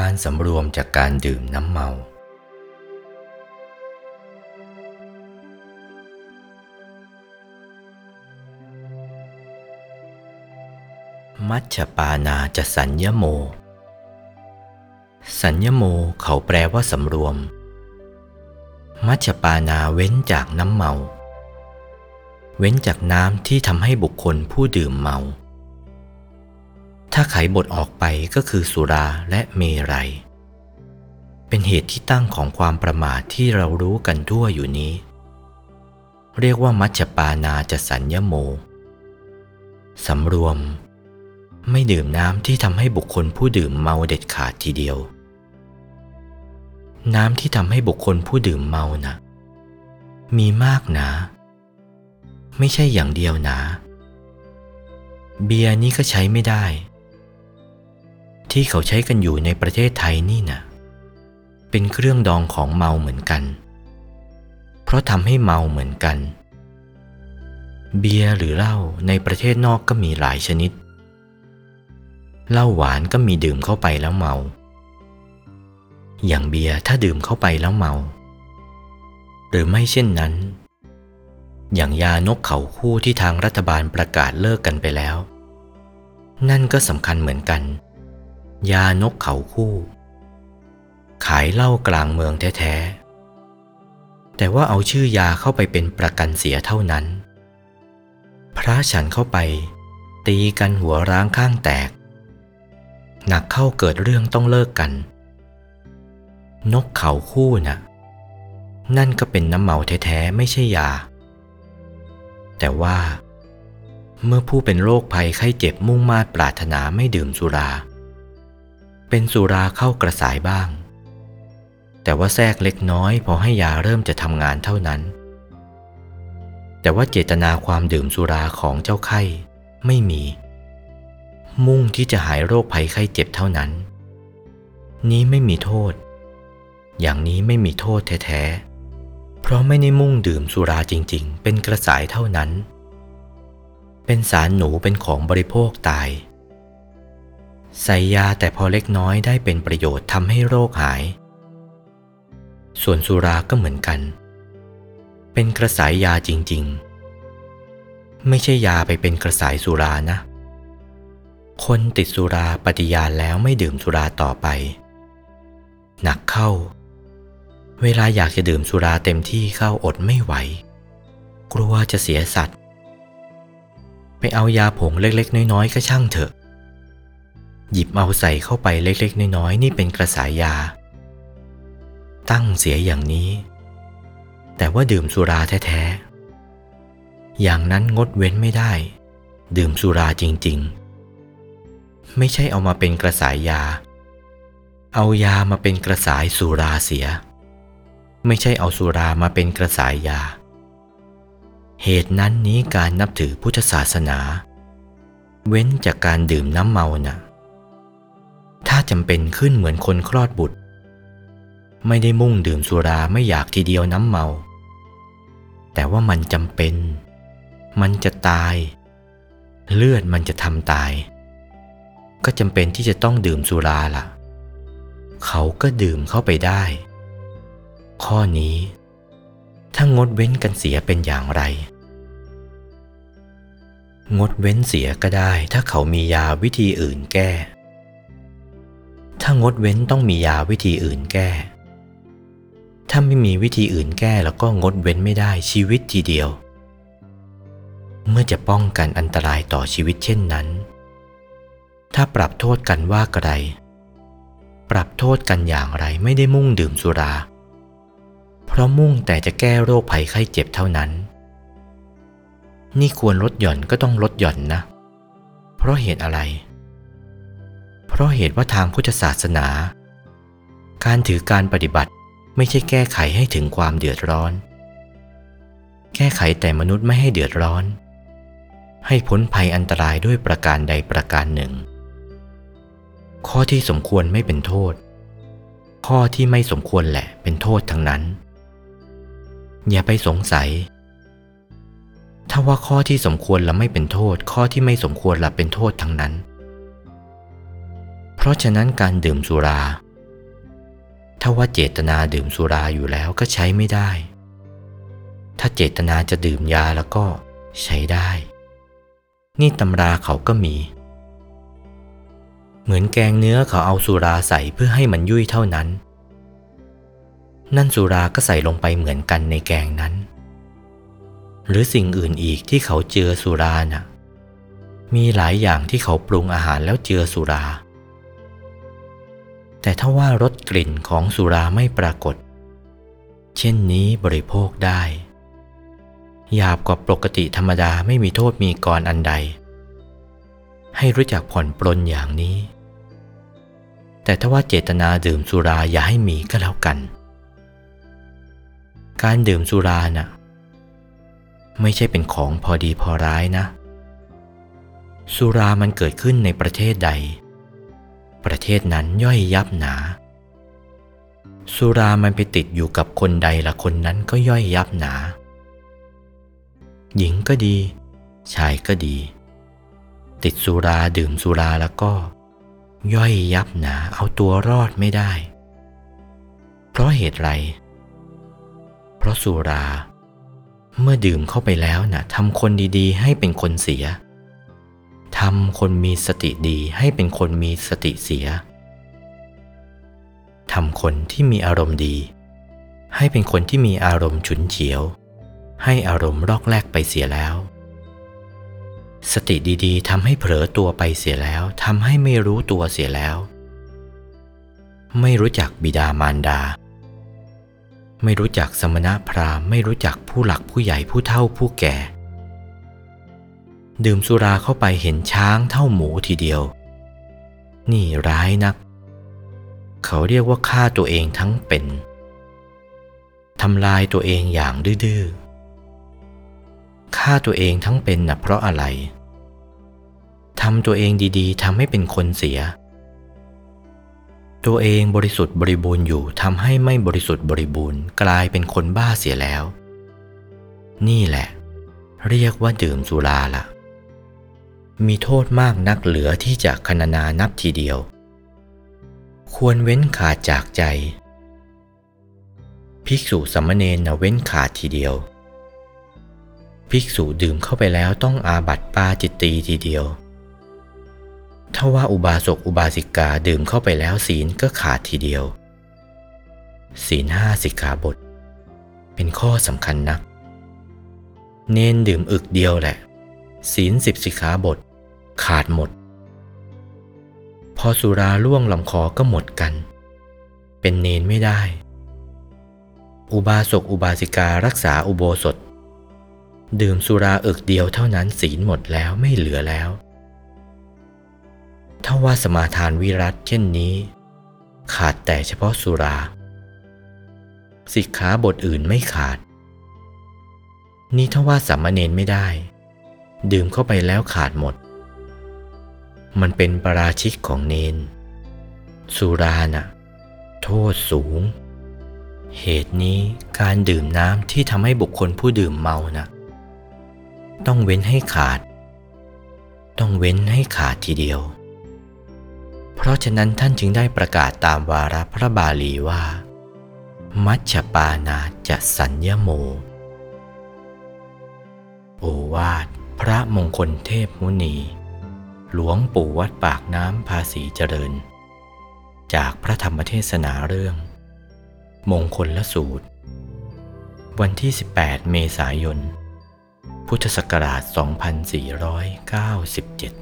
การสำรวมจากการดื่มน้ำเมา มัชฌปานาจะสัญญโม สัญญโมเขาแปลว่าสำรวม มัชฌปานาเว้นจากน้ำเมา เว้นจากน้ำที่ทำให้บุคคลผู้ดื่มเมา ถ้าไขบทออกไปก็คือสุราและเมรัย เป็นเหตุที่ตั้งของความประมาทที่เรารู้กันทั่วอยู่นี้ เรียกว่ามัชฌปานาจะสัญญโม สำรวม ไม่ดื่มน้ำที่ทำให้บุคคลผู้ดื่มเมาเด็ดขาดทีเดียว น้ำที่ทำให้บุคคลผู้ดื่มเมานะ่ะมีมากนะไม่ใช่อย่างเดียวนะเบียร์นี่ก็ใช้ไม่ได้ ที่เขาใช้กันอยู่ในประเทศไทยนี่นะ่ะเป็นเครื่องดองของเมาเหมือนกัน เพราะทำให้เมาเหมือนกัน เบียร์หรือเหล้าในประเทศนอกก็มีหลายชนิดเหล้าหวานก็มีดื่มเข้าไปแล้วเมา อย่างเบียร์ถ้าดื่มเข้าไปแล้วเมา หรือไม่เช่นนั้น อย่างยานกเขาคู่ที่ทางรัฐบาลประกาศเลิกกันไปแล้ว นั่นก็สำคัญเหมือนกัน ยานกเขาคู่ ขายเหล้ากลางเมืองแท้ๆ แต่ว่าเอาชื่อยาเข้าไปเป็นประกันเสียเท่านั้น พระฉันเข้าไป ตีกันหัวร้างข้างแตก หนักเข้าเกิดเรื่องต้องเลิกกัน นกเขาคู่นะ่ะ นั่นก็เป็นน้ำเมาแท้ๆ ไม่ใช่ยา แต่ว่าเมื่อผู้เป็นโรคภัยไข้เจ็บมุ่งมาดปรารถนาไม่ดื่มสุรา เป็นสุราเข้ากระสายบ้าง แต่ว่าแทรกเล็กน้อยพอให้ยาเริ่มจะทำงานเท่านั้น แต่ว่าเจตนาความดื่มสุราของเจ้าไข้ไม่มี มุ่งที่จะหายโรคภัยไข้เจ็บเท่านั้น นี้ไม่มีโทษ อย่างนี้ไม่มีโทษแท้ๆ เพราะไม่ได้มุ่งดื่มสุราจริง ๆ เป็นกระสายเท่านั้น เป็นสารหนูเป็นของบริโภคตาย ใส่ยาแต่พอเล็กน้อยได้เป็นประโยชน์ทำให้โรคหาย ส่วนสุราก็เหมือนกัน เป็นกระสายยาจริง ๆ ไม่ใช่ยาไปเป็นกระสายสุรานะ คนติดสุราปฏิญาณแล้วไม่ดื่มสุราต่อไป หนักเข้า เวลาอยากจะดื่มสุราเต็มที่เข้าอดไม่ไหว กลัวจะเสียสัตว์ ไปเอายาผงเล็กๆ น้อยๆ ก็ช่างเถอะ หยิบเอาใส่เข้าไปเล็กๆ น้อยๆนี่เป็นกระสายยา ตั้งเสียอย่างนี้ แต่ว่าดื่มสุราแท้ๆ อย่างนั้นงดเว้นไม่ได้ ดื่มสุราจริงๆ ไม่ใช่เอามาเป็นกระสายยา เอายามาเป็นกระสายสุราเสีย ไม่ใช่เอาสุรามาเป็นกระสายยา เหตุนั้นนี้การนับถือพุทธศาสนา เว้นจากการดื่มน้ำเมานะ่ะ ถ้าจำเป็นขึ้นเหมือนคนคลอดบุตร ไม่ได้มุ่งดื่มสุราไม่อยากทีเดียวน้ำเมา แต่ว่ามันจำเป็น มันจะตาย เลือดมันจะทำตาย ก็จำเป็นที่จะต้องดื่มสุราล่ะ เขาก็ดื่มเข้าไปได้ ข้อนี้ ถ้างดเว้นกันเสียเป็นอย่างไรงดเว้นเสียก็ได้ถ้าเขามียาวิธีอื่นแก้ ถ้างดเว้นต้องมียาวิธีอื่นแก้ ถ้าไม่มีวิธีอื่นแก้แล้วก็งดเว้นไม่ได้ชีวิตทีเดียว เมื่อจะป้องกันอันตรายต่อชีวิตเช่นนั้น ถ้าปรับโทษกันว่าไกรปรับโทษกันอย่างไรไม่ได้มุ่งดื่มสุรา เพราะมุ่งแต่จะแก้โรคภัยไข้เจ็บเท่านั้น นี่ควรลดหย่อนก็ต้องลดหย่อนนะ เพราะเหตุอะไรเพราะเหตุว่าทางพุทธศาสนา การถือการปฏิบัติไม่ใช่แก้ไขให้ถึงความเดือดร้อน แก้ไขแต่มนุษย์ไม่ให้เดือดร้อน ให้พ้นภัยอันตรายด้วยประการใดประการหนึ่ง ข้อที่สมควรไม่เป็นโทษ ข้อที่ไม่สมควรแหละเป็นโทษทั้งนั้น อย่าไปสงสัย ถ้าว่าข้อที่สมควรละไม่เป็นโทษ ข้อที่ไม่สมควรละเป็นโทษทั้งนั้น เพราะฉะนั้นการดื่มสุรา ถ้าว่าเจตนาดื่มสุราอยู่แล้วก็ใช้ไม่ได้ ถ้าเจตนาจะดื่มยาแล้วก็ใช้ได้ นี่ตำราเขาก็มี เหมือนแกงเนื้อเขาเอาสุราใส่เพื่อให้มันยุ่ยเท่านั้น นั่นสุราก็ใส่ลงไปเหมือนกันในแกงนั้น หรือสิ่งอื่นอีกที่เขาเจือสุราน่ะมีหลายอย่างที่เขาปรุงอาหารแล้วเจือสุรา แต่ถ้าว่ารสกลิ่นของสุราไม่ปรากฏ เช่นนี้บริโภคได้ หยาบกว่าปกติธรรมดาไม่มีโทษมีกรอันใด ให้รู้จักผ่อนปลนอย่างนี้ แต่ถ้าว่าเจตนาดื่มสุราอย่าให้มีก็แล้วกัน การดื่มสุราน่ะ ไม่ใช่เป็นของพอดีพอร้ายนะ สุรามันเกิดขึ้นในประเทศใด ประเทศนั้นย่อยยับหนา สุรามันไปติดอยู่กับคนใดละคนนั้นก็ย่อยยับหนา หญิงก็ดี ชายก็ดี ติดสุราดื่มสุราแล้วก็ ย่อยยับหนาเอาตัวรอดไม่ได้ เพราะเหตุไร เพราะสุรา เมื่อดื่มเข้าไปแล้วนะ่ะทำคนดีๆ ให้เป็นคนเสีย ทำคนมีสติดีให้เป็นคนมีสติเสีย ทำคนที่มีอารมณ์ดี ให้เป็นคนที่มีอารมณ์ฉุนเฉียว ให้อารมณ์รอกแรกไปเสียแล้ว สติดีๆทำให้เผลอตัวไปเสียแล้วทำให้ไม่รู้ตัวเสียแล้ว ไม่รู้จักบิดามารดา ไม่รู้จักสมณะพราหมณ์ไม่รู้จักผู้หลักผู้ใหญ่ผู้เฒ่าผู้แก่ ดื่มสุราเข้าไปเห็นช้างเท่าหมูทีเดียว นี่ร้ายนัก เขาเรียกว่าฆ่าตัวเองทั้งเป็นทำลายตัวเองอย่างดื้อฆ่าตัวเองทั้งเป็นนะเพราะอะไรทำตัวเองดีๆทำให้เป็นคนเสีย ตัวเองบริสุทธิ์บริบูรณ์อยู่ทำให้ไม่บริสุทธิ์บริบูรณ์กลายเป็นคนบ้าเสียแล้ว นี่แหละ เรียกว่าดื่มสุราละ มีโทษมากนักเหลือที่จะคณนานับทีเดียว ควรเว้นขาดจากใจ ภิกษุสัมมเนนเว้นขาดทีเดียว ภิกษุดื่มเข้าไปแล้วต้องอาบัติปาจิตตีทีเดียวถ้าว่าอุบาสกอุบาสิกาดื่มเข้าไปแล้วศีลก็ขาดทีเดียว ศีลห้าสิกขาบท เป็นข้อสำคัญนัก เน้นดื่มอึกเดียวแหละ ศีลสิบสิกขาบท ขาดหมด พอสุราล่วงลำคอก็หมดกัน เป็นเนนไม่ได้ อุบาสกอุบาสิการักษาอุโบสถ ดื่มสุราอึกเดียวเท่านั้นศีลหมดแล้วไม่เหลือแล้ว ถ้าว่าสมาทานวิรัตเช่นนี้ ขาดแต่เฉพาะสุรา สิกขาบทอื่นไม่ขาด นี่ถ้าว่าสัมมาเนนไม่ได้ ดื่มเข้าไปแล้วขาดหมด มันเป็นปราชิกของเนน สุรานะ่ะ โทษสูง เหตุนี้การดื่มน้ำที่ทำให้บุคคลผู้ดื่มเมานะต้องเว้นให้ขาด ต้องเว้นให้ขาดทีเดียว เพราะฉะนั้นท่านจึงได้ประกาศตามวาระพระบาลีว่า มัชฌปานาจะสัญญโม โอวาทพระมงคลเทพมุนี หลวงปู่วัดปากน้ำภาษีเจริญ จากพระธรรมเทศนาเรื่อง มงคลละสูตร วันที่ 18 เมษายน พุทธศักราช 2497